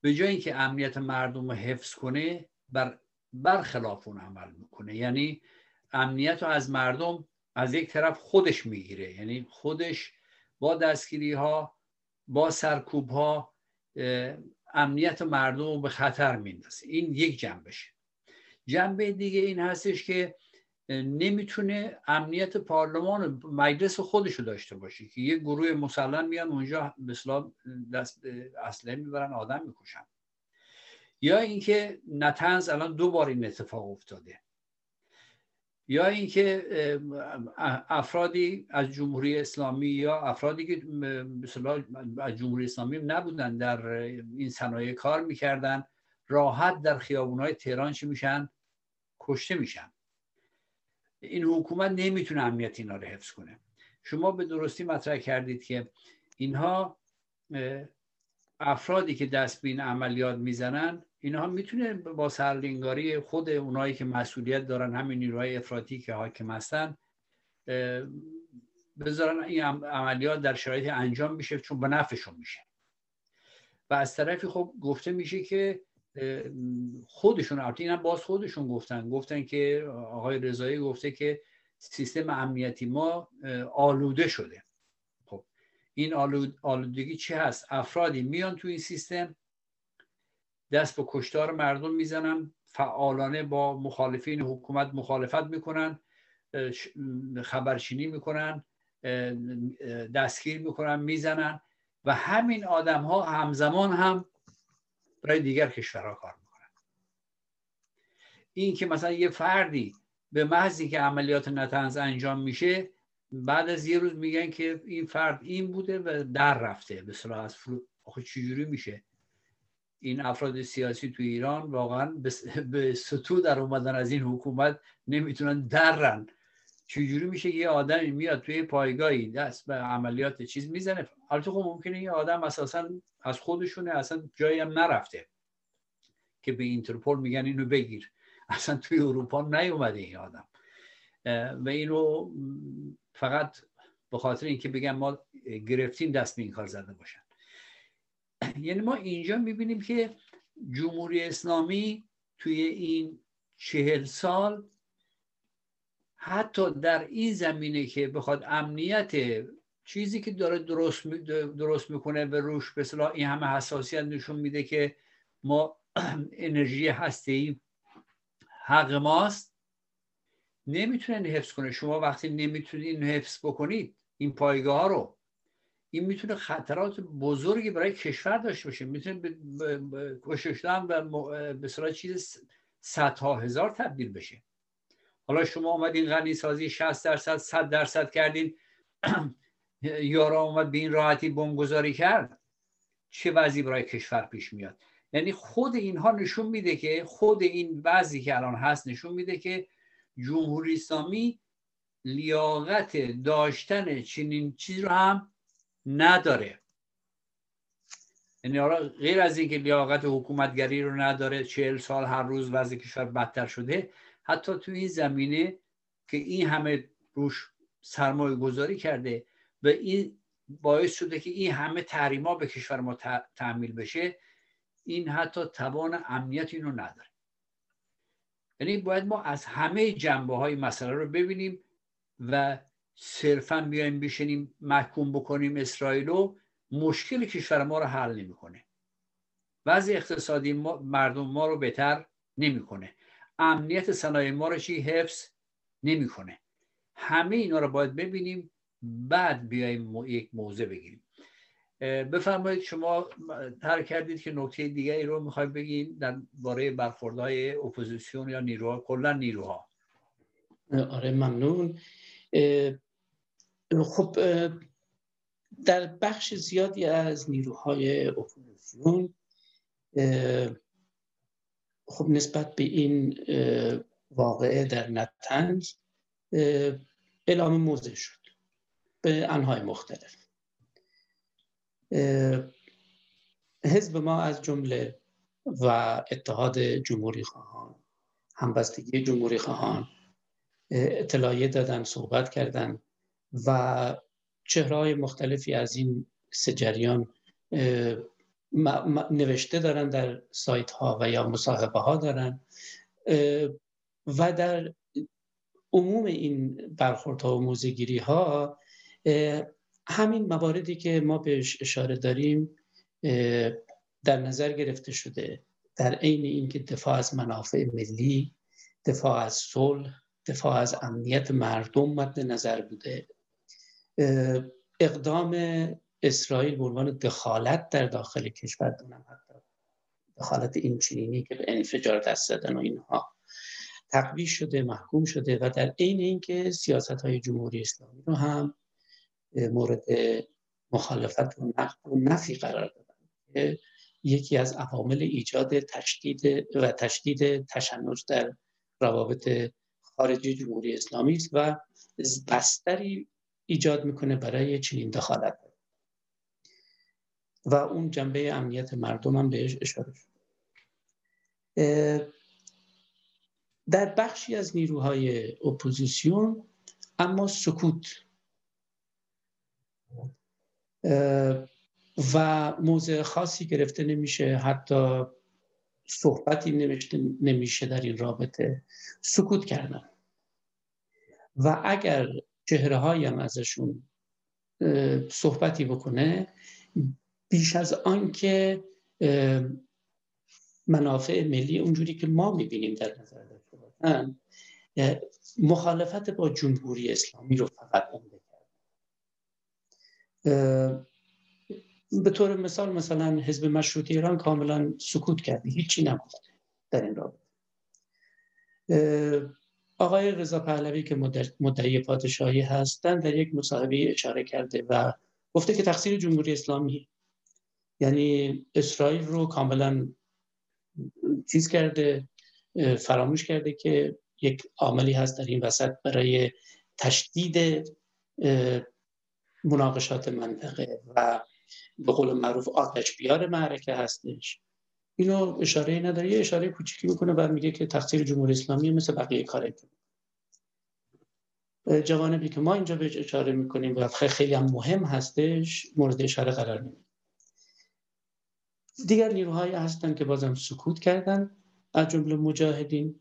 به جای اینکه امنیت مردم رو حفظ کنه بر برخلاف اون عمل می‌کنه. یعنی امنیت رو از مردم از یک طرف خودش می‌گیره. یعنی خودش با دستگیری ها با سرکوب ها امنیت مردم رو به خطر میندازه. این یک جنبشه. جنبه دیگه این هستش که نمی‌تونه امنیت پارلمان مجلس خودش رو داشته باشه که یه گروه مسلم میان اونجا به دست اسلحه می‌برن آدم می‌کشن. یا اینکه نتنز الان دو بار این اتفاق افتاده. یا اینکه افرادی از جمهوری اسلامی یا افرادی که از جمهوری اسلامی نبودن در این صنایع کار می‌کردن راحت در خیابونهای تهران چی میشن؟ کشته میشن. این حکومت نمی‌تونه امنیت اینا رو حفظ کنه. شما به درستی مطرح کردید که اینها افرادی که دست به این عملیات می‌زنن اینها می‌تونه با سرلنگاری خود اونایی که مسئولیت دارن همین نیروهای افراطی که حاکم هستن بذارن این عملیات در شرایط انجام میشه چون به نفعشون میشه. و از طرفی خب گفته میشه که خودشون البته اینم باز خودشون گفتن. گفتن که آقای رضایی گفته که سیستم امنیتی ما آلوده شده. خب این آلودگی چه هست؟ افرادی میان تو این سیستم دست به کشتار مردم می‌زنن فعالانه با مخالفین حکومت مخالفت می‌کنن خبرچینی می‌کنن دستگیر می‌کنن می‌زنن و همین آدم ها همزمان هم برای دیگر کشورها کار می‌کنن. این که مثلا یه فردی به محضی که عملیات نتنز انجام میشه بعد از یه روز میگن که این فرد این بوده و در رفته به صلاح از فرو آخه چجوری میشه؟ این افراد سیاسی تو ایران واقعا به سطو در اومدن از این حکومت نمی‌تونن درن. چجوری میشه یه آدمی میاد توی پایگاهی دست به عملیات چیز می‌زنه؟ البته خب ممکنه یه آدم اساسا از خودشونه اصلا جایی هم نرفته که به اینترپول میگن اینو بگیر. اصلا توی اروپا نیومده این آدم. و اینو فقط به خاطر اینکه بگم ما گرفتیم دست به این کار زده باشن. یعنی ما اینجا می‌بینیم که جمهوری اسلامی توی این چهل سال حتی در این زمینه که بخواد امنیت چیزی که داره درست درست می‌کنه به روش به این همه حساسیت نشون میده که ما انرژی هسته ای حق ماست نمی‌تونه حفظ کنه. شما وقتی نمی‌تونید این حفظ بکنید این پایگاه رو این می‌تونه خطرات بزرگی برای کشور داشته باشه. می‌تونه کششتن و به چیز صدها هزار تبدیل بشه. حالا شما اومدین غنی سازی 60 درصد 100 درصد کردین. یارا اومد به این راحتی بمبگذاری کرد. چه وضعی برای کشور پیش میاد؟ یعنی خود اینها نشون میده که خود این وضعی که الان هست نشون میده که جمهوری اسلامی لیاقت داشتن چنین چیز رو هم نداره. یعنی غیر از اینکه لیاقت حکومتگری رو نداره چهل سال هر روز وضع کشور بدتر شده حتی تو این زمینه که این همه روش سرمایه گذاری کرده و این باعث شده که این همه تحریما به کشور ما تعمیل بشه این حتی توان امنیت اینو نداره. یعنی باید ما از همه جنبه های مسئله رو ببینیم و صرفا بیایم بشینیم محکوم بکنیم اسرائیل رو مشکل کشور ما رو حل نمی‌کنه. وضع اقتصادی مردم ما رو بهتر نمی‌کنه. امنیت صنایع ما رو چی؟ حفظ نمی‌کنه. همه اینا رو باید ببینیم بعد بیایم یک موضع بگیریم. بفرمایید شما ذکر کردید که نکته دیگری رو می‌خوای بگیم در باره برخوردهای اپوزیسیون یا نیروها کلا نیروها. آره ممنون. خب در بخش زیادی از نیروهای اپوزیسیون خب نسبت به این واقعه در نطنز اعلام موضع شد به انهای مختلف. حزب ما از جمله و اتحاد جمهوری خواهان همبستگی جمهوری خواهان اطلاعیه دادن صحبت کردن و چهرهای مختلفی از این سه جریان نوشته دارن در سایت ها و یا مصاحبه ها دارن و در عموم این برخوردها و موزگیری ها همین مواردی که ما بهش اشاره داریم در نظر گرفته شده در عین اینکه دفاع از منافع ملی دفاع از صلح دفاع از امنیت مردم مد نظر بوده. اقدام اسرائیل به عنوان دخالت در داخل کشور دونم حتی دخالت این چینی که به انفجار دست زدن و اینها تقویش شده محکوم شده و در عین اینکه سیاست های جمهوری اسلامی رو هم مورد مخالفت و نقد و نفی قرار دادن یکی از عوامل ایجاد تشدید و تشدید تشنج در روابط خارجی جمهوری اسلامی است و بستری ایجاد می‌کنه برای چنین دخالت. و اون جنبه امنیت مردم هم بهش اشاره شد. در بخشی از نیروهای اپوزیسیون اما سکوت و موضع خاصی گرفته نمیشه. حتی صحبتی نوشته نمیشه در این رابطه سکوت کردن و اگر چهره هایم ازشون صحبتی بکنه بیش از آن که منافع ملی اونجوری که ما می‌بینیم در نظر داشته مخالفت با جمهوری اسلامی رو فقط عمده کرد. به طور مثال مثلا حزب مشروطه ایران کاملا سکوت کرده. هیچی نگفته در این رابطه. آقای رضا پهلوی که مدعی پادشاهی هستند در یک مصاحبه اشاره کرده و گفته که تقصیر جمهوری اسلامی. یعنی اسرائیل رو کاملا چیز کرده فراموش کرده که یک عاملی هست در این وسط برای تشدید مناقشات منطقه و به قول معروف آتش بیار معرکه هستش. اینو اشاره نداره. یه اشاره کوچیکی می‌کنه و میگه که تقصیر جمهوری اسلامی مثل بقیه کاره. جوانبی که ما اینجا بهش اشاره می‌کنیم و خیلی هم مهم هستش مورد اشاره قرار نمید دیگر نیروهایی هستند که بازم سکوت کردن. از جمله مجاهدین.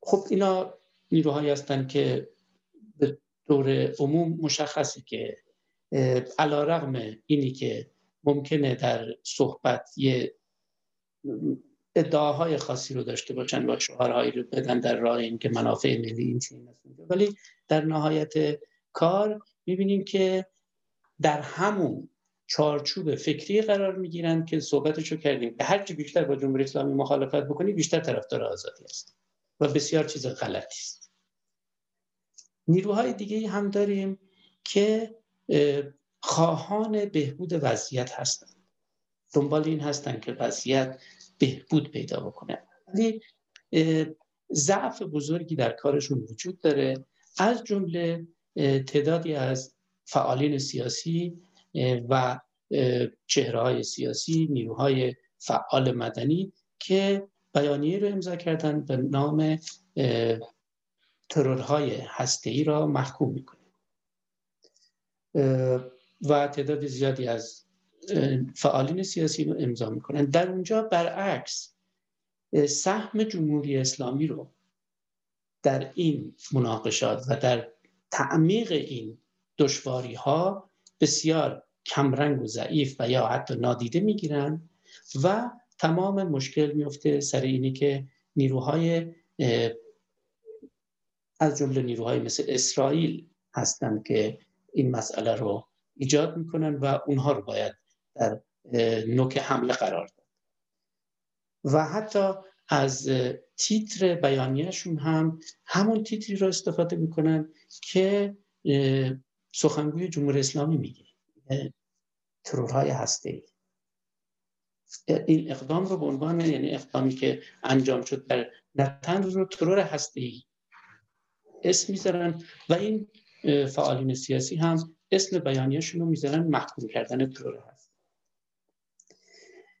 خب اینا نیروهایی هستند که دور عموم مشخصه که علا رغم اینی که ممکنه در صحبت یه ادعاهای خاصی رو داشته باشن و شعارهایی رو بدن در راه این که منافع ملی این چنین ولی در نهایت کار می‌بینیم که در همون چارچوب فکری قرار می‌گیرند که صحبتشو کردیم. که هرچی بیشتر با جمهوری اسلامی مخالفت بکنی بیشتر طرفدار آزادی است و بسیار چیز غلطی است. نیروهای دیگه هم داریم که خواهان بهبود وضعیت هستند. دنبال این هستند که وضعیت بهبود پیدا بکنه. ولی ضعف بزرگی در کارشون وجود داره. از جمله تعدادی از فعالین سیاسی و چهره های سیاسی نیروهای فعال مدنی که بیانیه رو امضا کردن به نام ترورهای ای را محکوم می‌کنه. و تعداد زیادی از فعالین سیاسی رو امضا می‌کنن. در اونجا برعکس سهم جمهوری اسلامی رو در این مناقشات و در تعمیق این دشواری ها بسیار کمرنگ و ضعیف و یا حتی نادیده می‌گیرن و تمام مشکل میفته سر اینی که نیروهای از جمله نیروهای مثل اسرائیل هستند که این مسئله رو ایجاد می‌کنن و اونها رو باید در نوک حمله قرار داد. و حتی از تیتر بیانیهشون هم همون تیتری رو استفاده می‌کنن که سخنگوی جمهوری اسلامی میگه. ترورهای هسته ای این اقدام رو به عنوان یعنی اقدامی که انجام شد در نتن رو ترور هسته ای اسم می‌ذارن و این فعالین سیاسی هم اسم بیانیهشون رو می‌ذارن محکوم کردن ترور هست.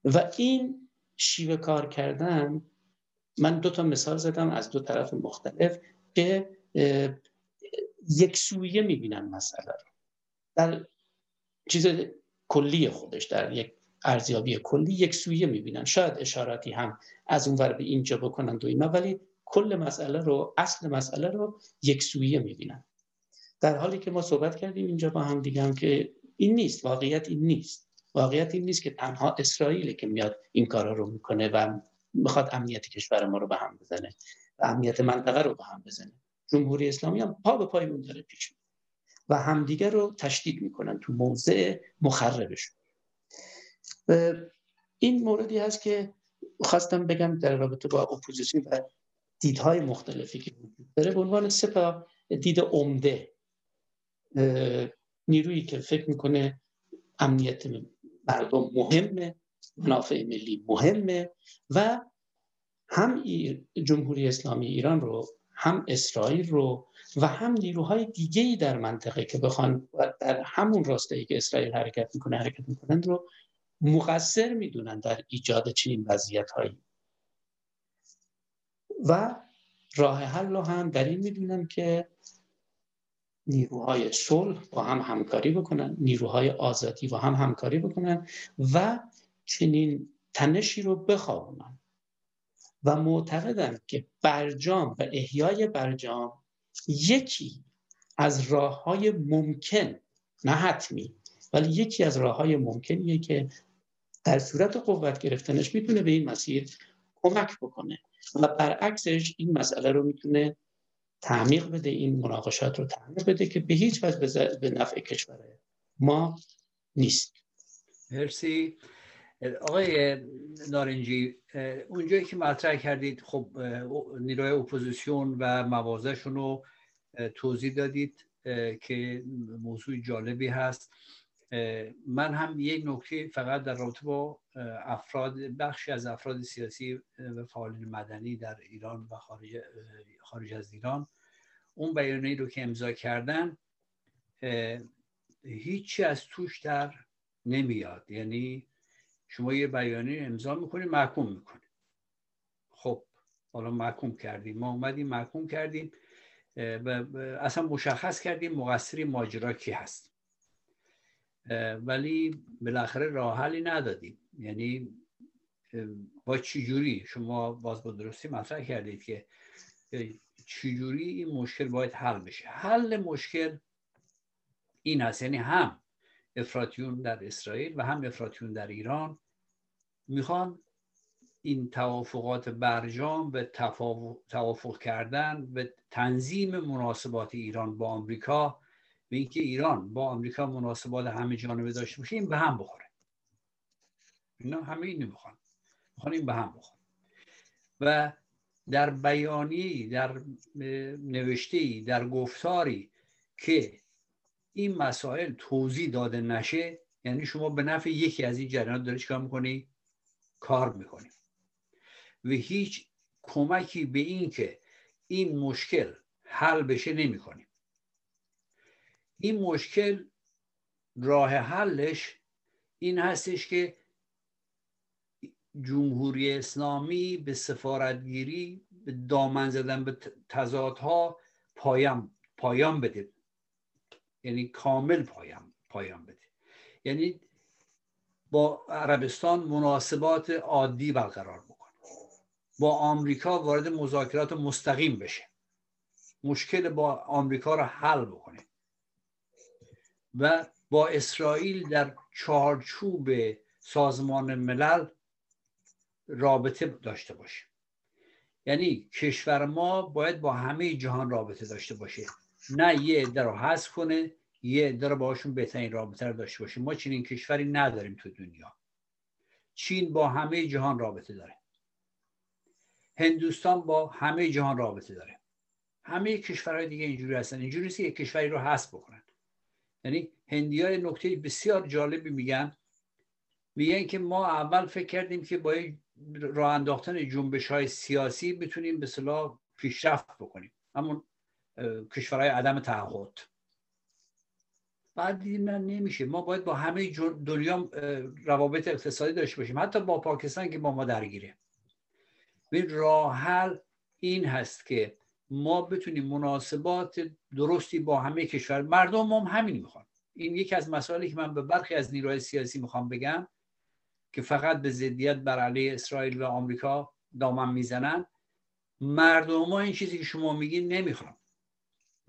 و این شیوه کار کردن من دو تا مثال زدم از دو طرف مختلف که یک سویه می‌بینن مسئله رو. در چیز کلی خودش در یک ارزیابی کلی یک سویه می‌بینن. شاید اشاراتی هم از اون ور به اینجا بکنن اینا ولی کل مسئله رو اصل مسئله رو یک سویه می‌بینن. در حالی که ما صحبت کردیم اینجا با هم دیگه که این نیست واقعیت این نیست. واقعیت این نیست که تنها اسرائیل که میاد این کارا رو می‌کنه و می‌خواد امنیت کشور ما رو به هم بزنه و امنیت منطقه رو به هم بزنه. جمهوری اسلامی هم پا به پای اون داره پیش و همدیگه رو تشدید می‌کنن تو موضع مخربشون. این موردی هست که خواستم بگم در رابطه با اپوزیسیون و دیدهای مختلفی که وجود داره. به عنوان سه تا دید عمده نیرویی که فکر می‌کنه امنیت مردم مهمه منافع ملی مهمه و هم جمهوری اسلامی ایران رو هم اسرائیل رو و هم نیروهای دیگه ای در منطقه که بخوان در همون راسته که اسرائیل حرکت می‌کنه حرکت می‌کنن رو مقصر می‌دونن در ایجاد چنین وضعیت هایی و راه حل رو هم در این می‌دونن که نیروهای صلح با هم همکاری بکنن نیروهای آزادی با هم همکاری بکنن و چنین تنشی رو بخوابونن. و معتقدن که برجام و احیای برجام یکی از راه های ممکن نه حتمی ولی یکی از راه های ممکنیه که در صورت قوت گرفتنش می‌تونه به این مسیر کمک بکنه. و برعکسش این مسئله رو می‌تونه تعمیق بده این مناقشات رو تعمیق بده که به هیچ وجه به نفع کشور ما نیست. مرسی. آقای نارنجی اونجایی که مطرح کردید خب نیروی اپوزیسیون و موازهشون رو توضیح دادید که موضوع جالبی هست. من هم یک نکته فقط در رابطه با افراد بخشی از افراد سیاسی و فعالین مدنی در ایران و خارج, خارج از ایران اون بیانیه رو که امضا کردن هیچی از توش در نمیاد. یعنی شما یه بیانیه امضا می‌کنید محکوم می‌کنید خب حالا محکوم کردیم. ما اومدیم محکوم کردیم و اصلا مشخص کردیم مقصری ماجرا کی هست. ولی بالاخره راه حلی ندادیم. یعنی با چجوری شما باز با درستی مطرح کردید که چجوری این مشکل باید حل بشه؟ حل مشکل این هست یعنی هم افراتیون در اسرائیل و هم افراتیون در ایران می‌خوان این توافقات برجام به توافق کردن به تنظیم مناسبات ایران با آمریکا به اینکه ایران با آمریکا مناسبات همه جانبه داشته باشه این به هم بخوره. اینا همه این می‌خوان. می‌خوان این به هم بخوره و در بیانی در نوشته در گفتاری که این مسائل توضیح داده نشه یعنی شما به نفع یکی از این جریانات داری چیکار می‌کنی؟ کار می‌کنی. و هیچ کمکی به این که این مشکل حل بشه نمی‌کنیم این مشکل راه حلش این هستش که جمهوری اسلامی به سفارتگیری به دامن زدن به تضادها پایان پایان بده. یعنی کامل پایان پایان بده. یعنی با عربستان مناسبات عادی برقرار بکنه با آمریکا وارد مذاکرات مستقیم بشه. مشکل با آمریکا رو حل بکنه. و با اسرائیل در چارچوب سازمان ملل رابطه داشته باشه. یعنی کشور ما باید با همه جهان رابطه داشته باشه. نه یه عده رو حذف کنه یه عده رو باشون بهترین رابطه رو داشته باشه. ما چنین کشوری نداریم تو دنیا. چین با همه جهان رابطه داره. هندوستان با همه جهان رابطه داره. همه کشورهای دیگه اینجوری هستن. اینجوری نیست یک کشوری رو حذف بکنن. یعنی هندی های نکته بسیار جالبی میگن. میگن که ما اول فکر کردیم که با راه انداختن جنبش های سیاسی بتونیم به صلاح پیشرفت بکنیم. همون کشورهای عدم تعهد. بعد دیدیم نه نمیشه. ما باید با همه دنیا روابط اقتصادی داشته باشیم. حتی با پاکستان که با ما درگیره. این راه حل این هست که ما بتونیم مناسبات درستی با همه کشور مردم هم همین می‌خوان. این یکی از مسائلی که من به برخی از نیروهای سیاسی می‌خوام بگم که فقط به ضدیت بر علیه اسرائیل و آمریکا دامن می‌زنن مردم ما این چیزی که شما میگین نمی‌خوان.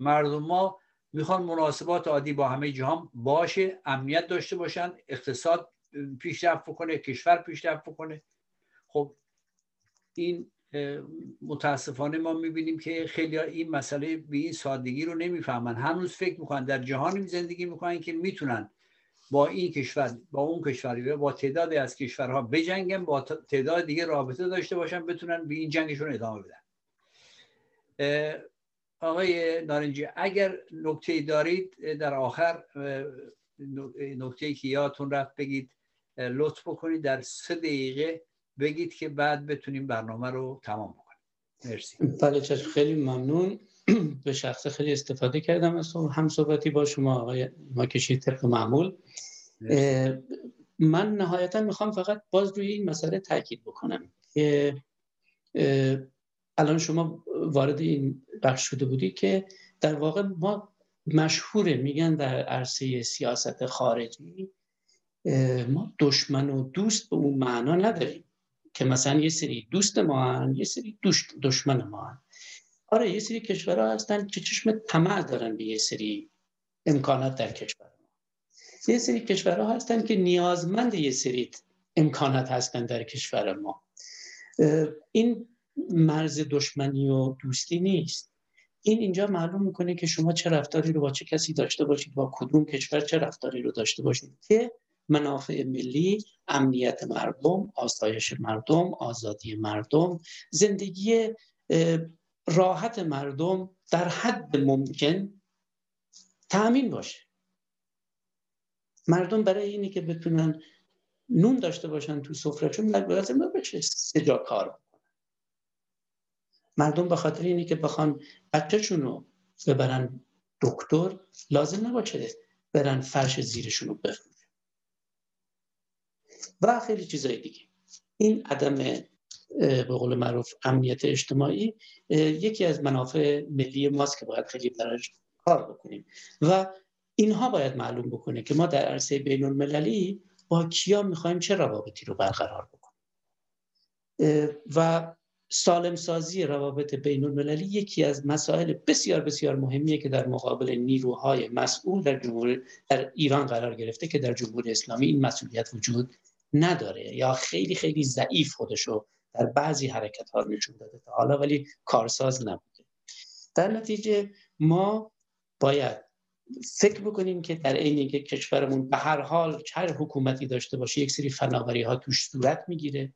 مردم ما می‌خوان مناسبات عادی با همه جهان باشه امنیت داشته باشن اقتصاد پیشرفت بکنه کشور پیشرفت بکنه. خب این متاسفانه ما می‌بینیم که خیلی این مسئله به این سادگی رو نمی‌فهمن. هنوز فکر می‌کنن در جهانی زندگی می‌کنن که می‌تونن با این کشور با اون کشور با تعدادی از کشورها بجنگن با تعداد دیگه رابطه داشته باشن بتونن به این جنگشون ادامه بدن. آقای نارنجی اگر نکته دارید در آخر نکته که یادتون رفت بگید لطف بکنید در سه دقیقه بگید که بعد بتونیم برنامه رو تمام بکنیم. مرسی. بله خیلی ممنون. به شخص خیلی استفاده کردم از هم صحبتی با شما آقای ما کشید طبق معمول من نهایتا می‌خوام فقط باز روی این مسئله تاکید بکنم که الان شما وارد این بخش شده بودی که در واقع ما مشهوره میگن در عرصه سیاست خارجی ما دشمن و دوست به اون معنا نداریم که مثلا یه سری دوست ما هن یه سری دشمن ما هن. آره یه سری کشورها هستن که چشم طمع دارن به یه سری امکانات در کشور ما. یه سری کشورها هستن که نیازمند یه سری امکانات هستن در کشور ما. این مرز دشمنی و دوستی نیست. این اینجا معلوم می‌کنه که شما چه رفتاری رو با چه کسی داشته باشید با کدوم کشور چه رفتاری رو داشته باشید که منافع ملی امنیت مردم آسایش مردم آزادی مردم زندگی راحت مردم در حد ممکن تأمین باشه. مردم برای اینی که بتونن نون داشته باشن تو سفرهشون لازم بشه سجا کار مردم به خاطر اینی که بخوان بچهشون رو ببرن دکتر لازم نباشه برن فرش زیرشون رو بفروشن. و خیلی چیزای دیگه. این عدم به قول معروف امنیت اجتماعی یکی از منافع ملی ماست که باید خیلی براش کار بکنیم. و اینها باید معلوم بکنه که ما در عرصه بین المللی با کیا می‌خوایم چه روابطی رو برقرار بکنیم. و سالم سازی روابط بین المللی یکی از مسائل بسیار بسیار مهمیه که در مقابل نیروهای مسئول در جمهوری در ایران قرار گرفته که در جمهوری اسلامی این مسئولیت وجود نداره یا خیلی خیلی ضعیف خودشو در بعضی حرکت ها نشون داده تا حالا ولی کارساز نبوده. در نتیجه ما باید فکر بکنیم که در عین که کشورمون به هر حال هر حکومتی داشته باشه یک سری فناوری ها توش صورت می‌گیره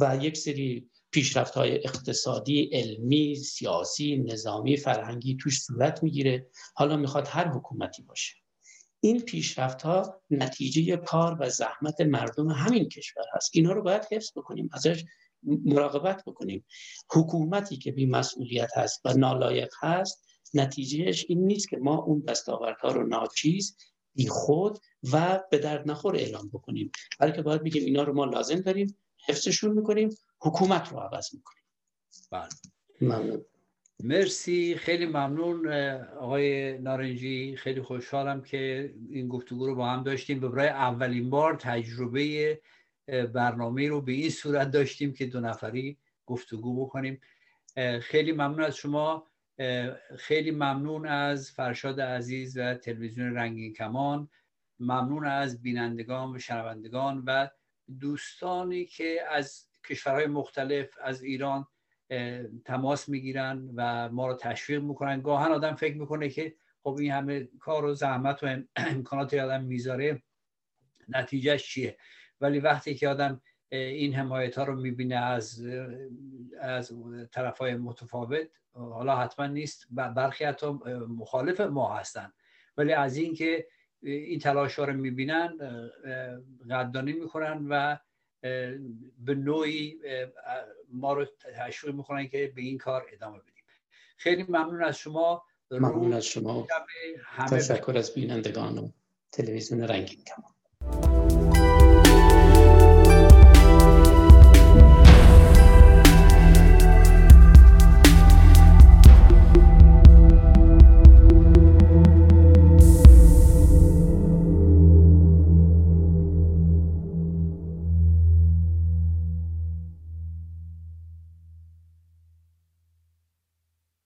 و یک سری پیشرفت های اقتصادی، علمی، سیاسی، نظامی، فرهنگی توش صورت می‌گیره. حالا می‌خواد هر حکومتی باشه. این پیشرفت ها نتیجه کار و زحمت مردم همین کشور هست. اینا رو باید حفظ بکنیم ازش مراقبت بکنیم. حکومتی که بی مسئولیت هست و نالایق هست نتیجهش این نیست که ما اون دستاوردها رو ناچیز بی خود و به درد نخور اعلام بکنیم. بلکه باید بگیم اینا رو ما لازم داریم حفظشون می‌کنیم حکومت رو عوض می‌کنیم. بله. ممنون. مرسی. خیلی ممنون آقای نارنجی. خیلی خوشحالم که این گفتگو رو با هم داشتیم. به برای اولین بار تجربه برنامه رو به این صورت داشتیم که دو نفری گفتگو بکنیم. خیلی ممنون از شما. خیلی ممنون از فرشاد عزیز و تلویزیون رنگین کمان. ممنون از بینندگان و شنوندگان و دوستانی که از کشورهای مختلف از ایران تماس می‌گیرن و ما رو تشویق می‌کنن. گاهن آدم فکر می‌کنه که خب این همه کار و زحمت و امکانات آدم می‌ذاره نتیجهش چیه؟ ولی وقتی که آدم این حمایت ها رو می‌بینه از از طرف های متفاوت حالا حتما نیست. برخی حتی مخالف ما هستن. ولی از اینکه این تلاش ها رو می‌بینن قدردانی می‌کنن و به نوعی ما رو تشویق می‌کنن که به این کار ادامه بدیم. خیلی ممنون از شما. ممنون از شما. تشکر از بینندگان و تلویزیون رنگین کمان